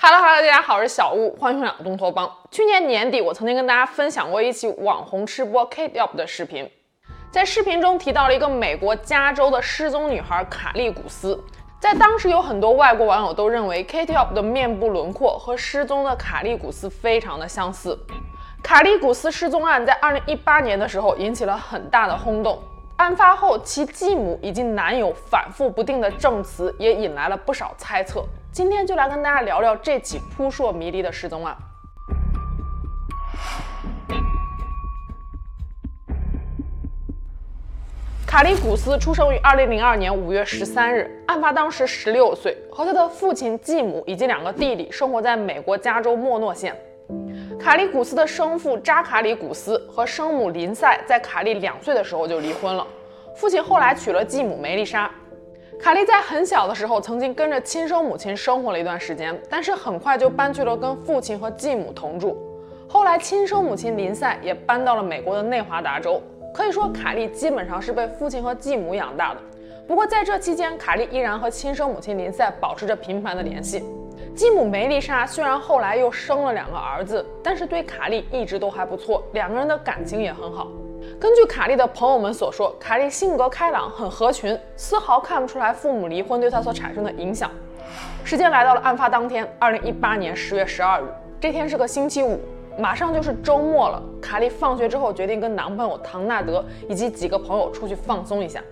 Hello Hello，大家好，我是小屋，欢迎回来东托邦。去年年底，我曾经跟大家分享过一期网红吃播 Kate Up 的视频，在视频中提到了一个美国加州的失踪女孩卡利古斯。在当时，有很多外国网友都认为 Kate Up 的面部轮廓和失踪的卡利古斯非常的相似。卡利古斯失踪案在2018年的时候引起了很大的轰动。案发后，其继母以及男友反复不定的证词也引来了不少猜测。今天就来跟大家聊聊这起扑朔迷离的失踪案。卡利古斯出生于2002年5月13日，案发当时16岁，和他的父亲、继母以及两个弟弟生活在美国加州莫诺县。卡利古斯的生父扎卡里古斯和生母林赛在卡利两岁的时候就离婚了，父亲后来娶了继母梅丽莎。卡莉在很小的时候曾经跟着亲生母亲生活了一段时间，但是很快就搬去了跟父亲和继母同住。后来亲生母亲林赛也搬到了美国的内华达州，可以说卡莉基本上是被父亲和继母养大的。不过在这期间，卡莉依然和亲生母亲林赛保持着频繁的联系。继母梅丽莎虽然后来又生了两个儿子，但是对卡莉一直都还不错，两个人的感情也很好。根据卡莉的朋友们所说，卡莉性格开朗，很合群，丝毫看不出来父母离婚对她所产生的影响。时间来到了案发当天，二零一八年十月十二日，这天是个星期五，马上就是周末了。卡莉放学之后决定跟男朋友唐纳德以及几个朋友出去放松一下。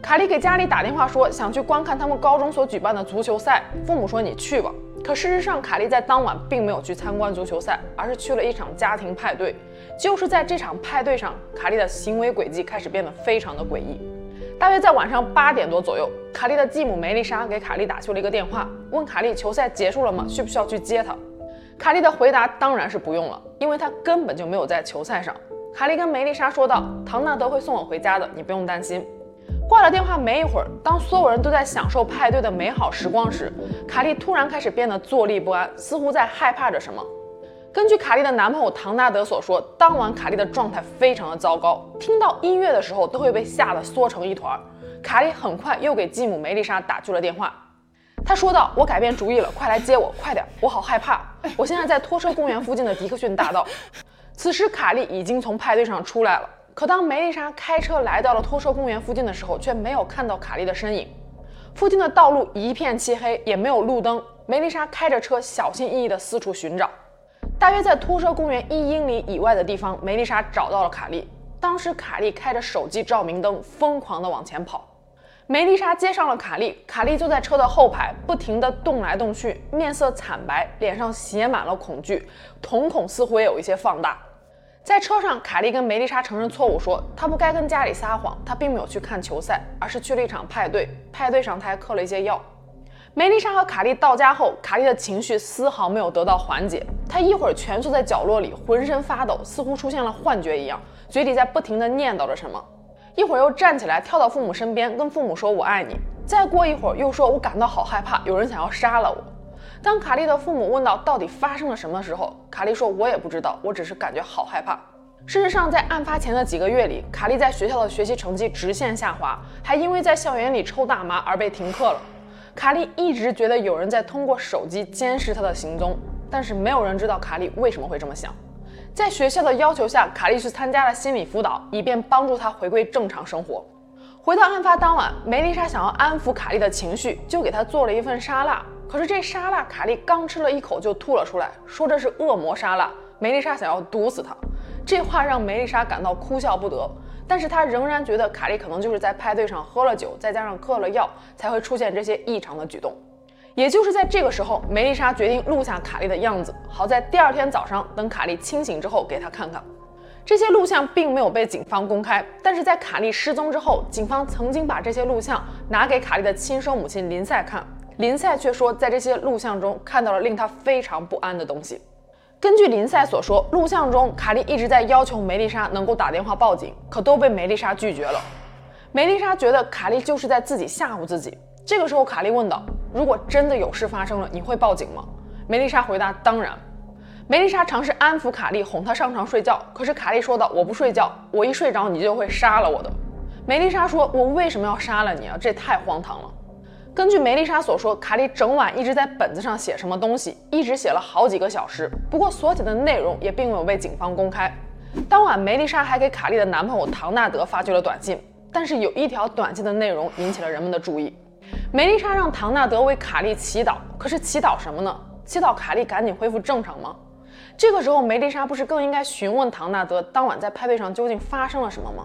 卡莉给家里打电话说想去观看他们高中所举办的足球赛，父母说你去吧。可事实上，卡莉在当晚并没有去参观足球赛，而是去了一场家庭派对。就是在这场派对上，卡莉的行为轨迹开始变得非常的诡异。大约在晚上八点多左右，卡莉的继母梅丽莎给卡莉打去了一个电话，问卡莉球赛结束了吗？需不需要去接她？卡莉的回答当然是不用了，因为她根本就没有在球赛上。卡莉跟梅丽莎说道：“唐纳德会送我回家的，你不用担心。”挂了电话没一会儿，当所有人都在享受派对的美好时光时，卡莉突然开始变得坐立不安，似乎在害怕着什么。根据卡莉的男朋友唐纳德所说，当晚卡莉的状态非常的糟糕，听到音乐的时候都会被吓得缩成一团。卡莉很快又给继母梅丽莎打去了电话，她说道：“我改变主意了，快来接我，快点，我好害怕。我现在在拖车公园附近的迪克逊大道。”此时卡莉已经从派对上出来了。可当梅丽莎开车来到了拖车公园附近的时候，却没有看到卡莉的身影。附近的道路一片漆黑，也没有路灯。梅丽莎开着车，小心翼翼地四处寻找。大约在拖车公园一英里以外的地方，梅丽莎找到了卡莉。当时卡莉开着手机照明灯，疯狂地往前跑。梅丽莎接上了卡莉，卡莉坐在车的后排，不停地动来动去，面色惨白，脸上写满了恐惧，瞳孔似乎也有一些放大。在车上，卡莉跟梅丽莎承认错误，说她不该跟家里撒谎，她并没有去看球赛，而是去了一场派对。派对上，她还嗑了一些药。梅丽莎和卡莉到家后，卡莉的情绪丝毫没有得到缓解，她一会儿蜷缩在角落里，浑身发抖，似乎出现了幻觉一样，嘴里在不停地念叨着什么。一会儿又站起来，跳到父母身边，跟父母说“我爱你”。再过一会儿，又说“我感到好害怕，有人想要杀了我”。当卡莉的父母问到到底发生了什么的时候，卡莉说：“我也不知道，我只是感觉好害怕。”事实上，在案发前的几个月里，卡莉在学校的学习成绩直线下滑，还因为在校园里抽大麻而被停课了。卡莉一直觉得有人在通过手机监视她的行踪，但是没有人知道卡莉为什么会这么想。在学校的要求下，卡莉去参加了心理辅导，以便帮助她回归正常生活。回到案发当晚，梅丽莎想要安抚卡莉的情绪，就给她做了一份沙拉。可是这沙拉，卡莉刚吃了一口就吐了出来，说这是恶魔沙拉。梅丽莎想要毒死她，这话让梅丽莎感到哭笑不得。但是她仍然觉得卡莉可能就是在派对上喝了酒，再加上嗑了药，才会出现这些异常的举动。也就是在这个时候，梅丽莎决定录下卡莉的样子，好在第二天早上等卡莉清醒之后给她看看。这些录像并没有被警方公开，但是在卡莉失踪之后，警方曾经把这些录像拿给卡莉的亲生母亲林赛看。林赛却说，在这些录像中看到了令他非常不安的东西。根据林赛所说，录像中卡莉一直在要求梅丽莎能够打电话报警，可都被梅丽莎拒绝了。梅丽莎觉得卡莉就是在自己吓唬自己。这个时候，卡莉问道：“如果真的有事发生了，你会报警吗？”梅丽莎回答：“当然。”梅丽莎尝试安抚卡莉，哄她上床睡觉，可是卡莉说道：“我不睡觉，我一睡着你就会杀了我的。”梅丽莎说：“我为什么要杀了你啊？这太荒唐了。”根据梅丽莎所说，卡莉整晚一直在本子上写什么东西，一直写了好几个小时。不过所写的内容也并没有被警方公开。当晚，梅丽莎还给卡莉的男朋友唐纳德发去了短信，但是有一条短信的内容引起了人们的注意。梅丽莎让唐纳德为卡莉祈祷，可是祈祷什么呢？祈祷卡莉赶紧恢复正常吗？这个时候，梅丽莎不是更应该询问唐纳德当晚在派对上究竟发生了什么吗？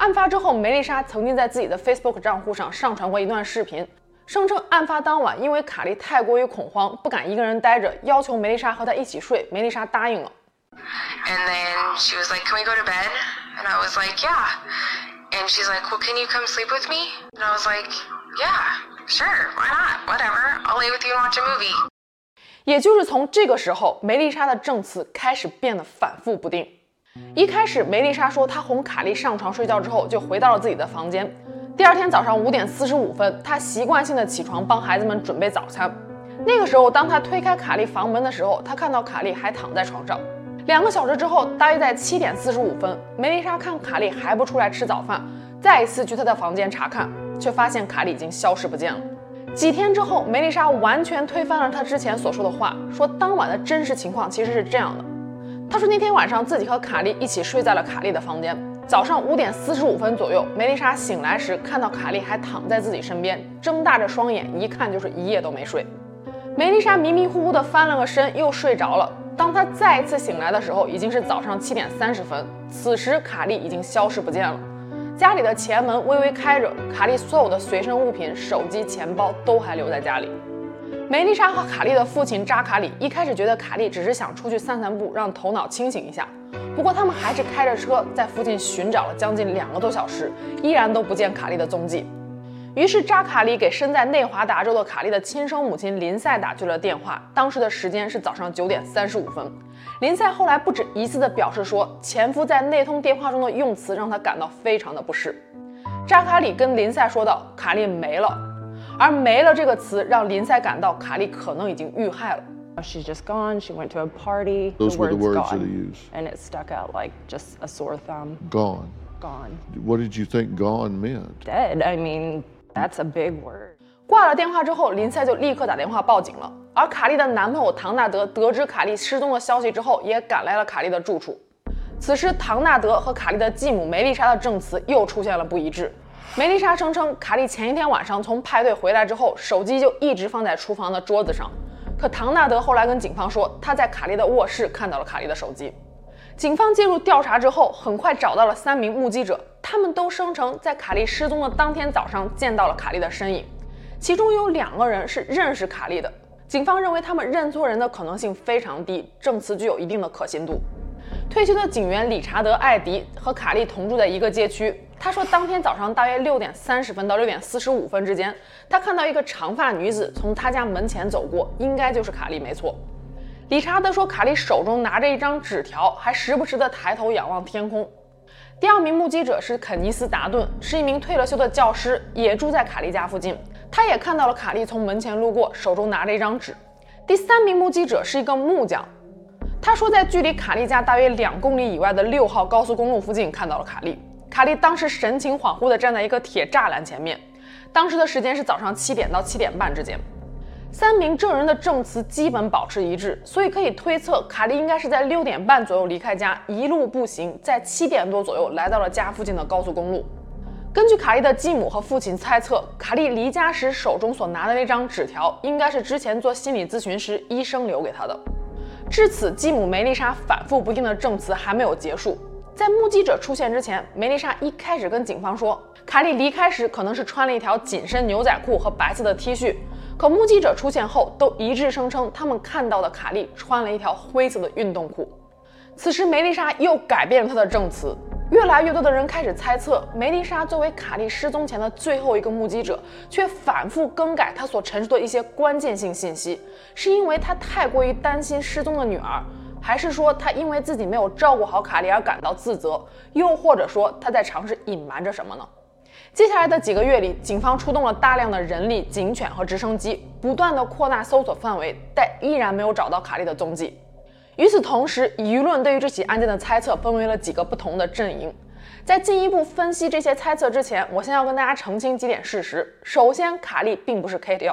案发之后，梅丽莎曾经在自己的 Facebook 账户上上传过一段视频，声称案发当晚因为卡莉太过于恐慌，不敢一个人待着，要求梅丽莎和她一起睡。梅丽莎答应了。And then she was like, "Can we go to bed?" And I was like, "Yeah." And she's like, "Well, can you come sleep with me?" And I was like, "Yeah, sure, why not? Whatever. I'll lay with you and watch a movie." 也就是从这个时候，梅丽莎的证词开始变得反复不定。一开始，梅丽莎说她哄卡莉上床睡觉之后，就回到了自己的房间。第二天早上五点四十五分，她习惯性的起床帮孩子们准备早餐。那个时候，当她推开卡莉房门的时候，她看到卡莉还躺在床上。两个小时之后，大约在七点四十五分，梅丽莎看卡莉还不出来吃早饭，再一次去她的房间查看，却发现卡莉已经消失不见了。几天之后，梅丽莎完全推翻了她之前所说的话，说当晚的真实情况其实是这样的。他说那天晚上自己和卡莉一起睡在了卡莉的房间。早上五点四十五分左右，梅丽莎醒来时看到卡莉还躺在自己身边，睁大着双眼，一看就是一夜都没睡。梅丽莎迷迷糊糊的翻了个身，又睡着了。当她再一次醒来的时候，已经是早上七点三十分。此时卡莉已经消失不见了，家里的前门微微开着，卡莉所有的随身物品、手机、钱包都还留在家里。梅丽莎和卡莉的父亲扎卡里一开始觉得卡莉只是想出去散散步，让头脑清醒一下。不过他们还是开着车在附近寻找了将近两个多小时，依然都不见卡莉的踪迹。于是扎卡里给身在内华达州的卡莉的亲生母亲林赛打去了电话。当时的时间是早上九点三十五分。林赛后来不止一次的表示说，前夫在那通电话中的用词让他感到非常的不适。扎卡里跟林赛说道：“卡莉没了。”而“没了”这个词让林赛感到卡莉可能已经遇害了。She's just gone. She went to a party. Those were the words that he used. And it stuck out like just a sore thumb. Gone. Gone. What did you think gone meant? Dead. I mean, that's a big word. 挂了电话之后，林赛就立刻打电话报警了。而卡莉的男朋友唐纳德得知卡莉失踪的消息之后，也赶来了卡莉的住处。此时，唐纳德和卡莉的继母梅丽莎的证词又出现了不一致。梅丽莎声称，卡莉前一天晚上从派对回来之后，手机就一直放在厨房的桌子上。可唐纳德后来跟警方说，他在卡莉的卧室看到了卡莉的手机。警方介入调查之后，很快找到了三名目击者，他们都声称在卡莉失踪的当天早上见到了卡莉的身影，其中有两个人是认识卡莉的。警方认为他们认错人的可能性非常低，证词具有一定的可信度。退休的警员理查德·艾迪和卡莉同住在一个街区。他说，当天早上大约六点三十分到六点四十五分之间，他看到一个长发女子从他家门前走过，应该就是卡莉，没错。理查德说，卡莉手中拿着一张纸条，还时不时地抬头仰望天空。第二名目击者是肯尼斯·达顿，是一名退了休的教师，也住在卡莉家附近。他也看到了卡莉从门前路过，手中拿着一张纸。第三名目击者是一个木匠，他说在距离卡莉家大约两公里以外的六号高速公路附近看到了卡莉。卡莉当时神情恍惚地站在一个铁栅栏前面，当时的时间是早上七点到七点半之间。三名证人的证词基本保持一致，所以可以推测卡莉应该是在六点半左右离开家，一路步行，在七点多左右来到了家附近的高速公路。根据卡莉的继母和父亲猜测，卡莉离家时手中所拿的那张纸条，应该是之前做心理咨询时医生留给她的。至此，继母梅丽莎反复不定的证词还没有结束。在目击者出现之前，梅丽莎一开始跟警方说，卡莉离开时可能是穿了一条紧身牛仔裤和白色的 T 恤。可目击者出现后，都一致声称他们看到的卡莉穿了一条灰色的运动裤。此时，梅丽莎又改变了她的证词。越来越多的人开始猜测，梅丽莎作为卡莉失踪前的最后一个目击者，却反复更改她所陈述的一些关键性信息，是因为她太过于担心失踪的女儿。还是说他因为自己没有照顾好卡莉而感到自责，又或者说他在尝试隐瞒着什么呢？接下来的几个月里，警方出动了大量的人力、警犬和直升机，不断地扩大搜索范围，但依然没有找到卡莉的踪迹。与此同时，舆论对于这起案件的猜测分为了几个不同的阵营。在进一步分析这些猜测之前，我先要跟大家澄清几点事实。首先，卡莉并不是 Kate。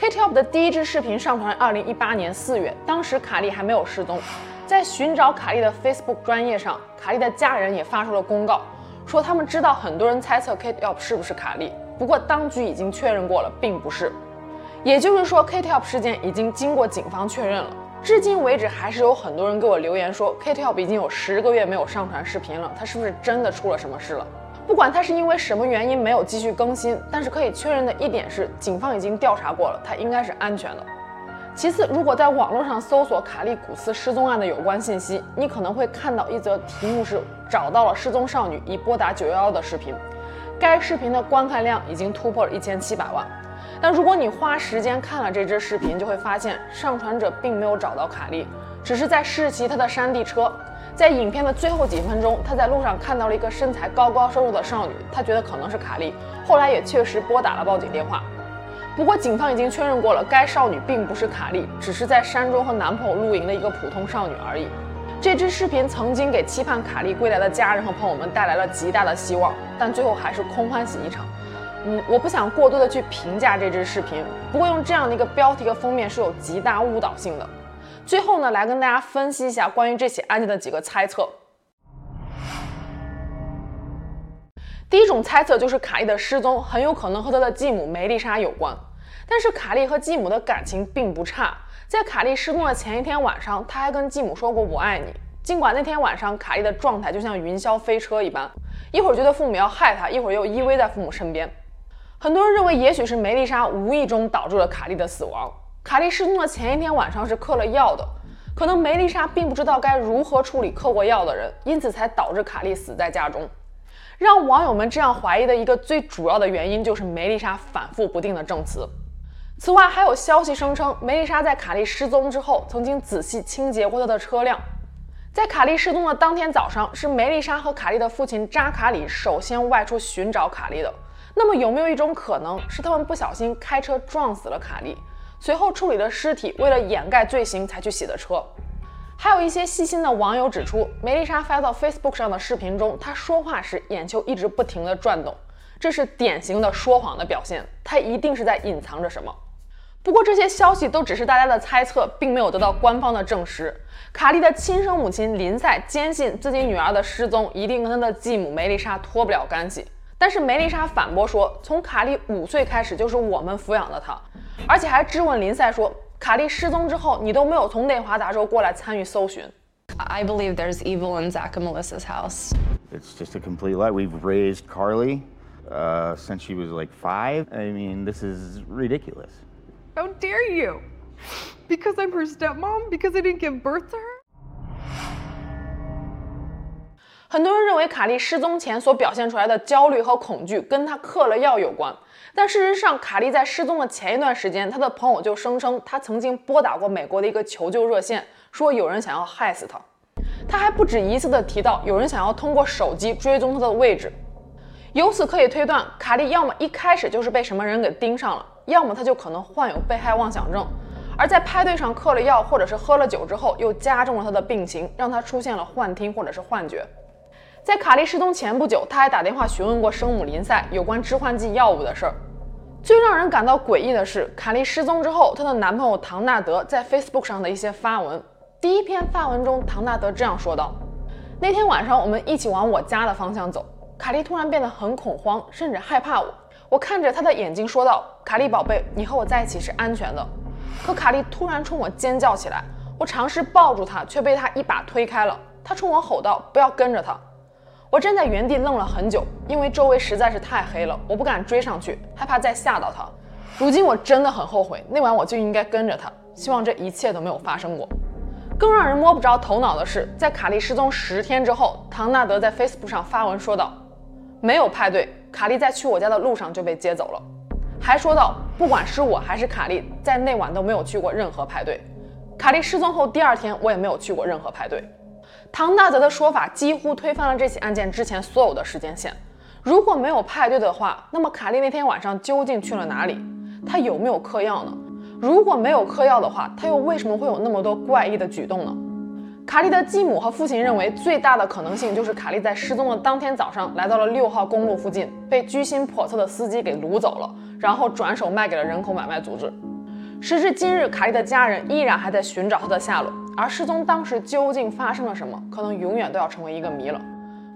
KTOP 的第一支视频上传二零一八年四月，当时卡莉还没有失踪。在寻找卡莉的 Facebook 专业上，卡莉的家人也发出了公告，说他们知道很多人猜测 KTOP 是不是卡莉，不过当局已经确认过了，并不是。也就是说，KTOP 事件已经经过警方确认了。至今为止，还是有很多人给我留言说，KTOP 已经有十个月没有上传视频了，他是不是真的出了什么事了？不管他是因为什么原因没有继续更新，但是可以确认的一点是，警方已经调查过了，他应该是安全的。其次，如果在网络上搜索卡利古斯失踪案的有关信息，你可能会看到一则题目是“找到了失踪少女，已拨打九幺幺”的视频，该视频的观看量已经突破了一千七百万。但如果你花时间看了这支视频，就会发现上传者并没有找到卡利，只是在试骑他的山地车。在影片的最后几分钟，他在路上看到了一个身材高高瘦瘦的少女，他觉得可能是卡莉，后来也确实拨打了报警电话。不过警方已经确认过了，该少女并不是卡莉，只是在山中和男朋友露营的一个普通少女而已。这支视频曾经给期盼卡莉归来的家人和朋友们带来了极大的希望，但最后还是空欢喜一场。嗯，我不想过多的去评价这支视频，不过用这样的一个标题和封面是有极大误导性的。最后呢，来跟大家分析一下关于这起案件的几个猜测。第一种猜测就是卡莉的失踪很有可能和她的继母梅丽莎有关，但是卡莉和继母的感情并不差，在卡莉失踪的前一天晚上，她还跟继母说过“我爱你”。尽管那天晚上卡莉的状态就像云霄飞车一般，一会儿觉得父母要害她，一会儿又依偎在父母身边。很多人认为，也许是梅丽莎无意中导致了卡莉的死亡。卡莉失踪的前一天晚上是嗑了药的，可能梅丽莎并不知道该如何处理嗑过药的人，因此才导致卡莉死在家中。让网友们这样怀疑的一个最主要的原因，就是梅丽莎反复不定的证词。此外，还有消息声称，梅丽莎在卡莉失踪之后，曾经仔细清洁过她的车辆。在卡莉失踪的当天早上，是梅丽莎和卡莉的父亲扎卡里首先外出寻找卡莉的。那么有没有一种可能是他们不小心开车撞死了卡莉，随后处理了尸体，为了掩盖罪行才去洗的车？还有一些细心的网友指出，梅丽莎发到 Facebook 上的视频中，她说话时眼球一直不停地转动，这是典型的说谎的表现，她一定是在隐藏着什么。不过这些消息都只是大家的猜测，并没有得到官方的证实。卡莉的亲生母亲林赛坚信自己女儿的失踪一定跟她的继母梅丽莎脱不了干系。但是梅丽莎反驳说，从卡莉五岁开始就是我们抚养的她，而且还质问林赛说，卡莉失踪之后你都没有从内华达州过来参与搜寻。I believe there's evil in Zach and Melissa's house. It's just a complete lie. We've raised Carly uh, since she was like five. I mean, this is ridiculous. How dare you? Because I'm her stepmom? Because I didn't give birth to her? 很多人认为卡莉失踪前所表现出来的焦虑和恐惧跟她嗑了药有关，但事实上，卡莉在失踪的前一段时间，她的朋友就声称她曾经拨打过美国的一个求救热线，说有人想要害死她。她还不止一次地提到有人想要通过手机追踪她的位置。由此可以推断，卡莉要么一开始就是被什么人给盯上了，要么她就可能患有被害妄想症，而在派对上嗑了药或者是喝了酒之后，又加重了她的病情，让她出现了幻听或者是幻觉。在卡莉失踪前不久，她还打电话询问过生母林赛有关致幻剂药物的事儿。最让人感到诡异的是，卡莉失踪之后，她的男朋友唐纳德在 Facebook 上的一些发文。第一篇发文中，唐纳德这样说道：“那天晚上，我们一起往我家的方向走。卡莉突然变得很恐慌，甚至害怕我。我看着她的眼睛说道：‘卡莉宝贝，你和我在一起是安全的。’可卡莉突然冲我尖叫起来，我尝试抱住她，却被她一把推开了。她冲我吼道：‘不要跟着她。’我站在原地愣了很久，因为周围实在是太黑了，我不敢追上去，害怕再吓到他。如今我真的很后悔，那晚我就应该跟着他。希望这一切都没有发生过。更让人摸不着头脑的是，在卡莉失踪十天之后，唐纳德在 Facebook 上发文说道：“没有派对，卡莉在去我家的路上就被接走了。”还说道：“不管是我还是卡莉，在那晚都没有去过任何派对。卡莉失踪后第二天，我也没有去过任何派对。”唐纳德的说法几乎推翻了这起案件之前所有的时间线。如果没有派对的话，那么卡莉那天晚上究竟去了哪里？她有没有嗑药呢？如果没有嗑药的话，她又为什么会有那么多怪异的举动呢？卡莉的继母和父亲认为，最大的可能性就是卡莉在失踪的当天早上来到了六号公路附近，被居心叵测的司机给掳走了，然后转手卖给了人口买卖组织。时至今日，卡莉的家人依然还在寻找她的下落，而失踪当时究竟发生了什么，可能永远都要成为一个谜了。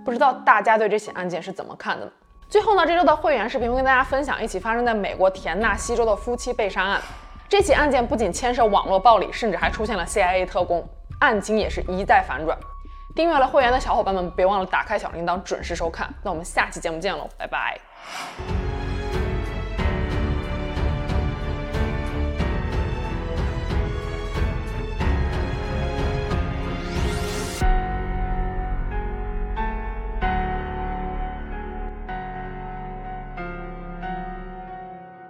不知道大家对这起案件是怎么看的呢？最后呢，这周的会员视频会跟大家分享一起发生在美国田纳西州的夫妻被杀案。这起案件不仅牵涉网络暴力，甚至还出现了 CIA 特工。案情也是一再反转，订阅了会员的小伙伴们别忘了打开小铃铛，准时收看。那我们下期节目见喽，拜拜。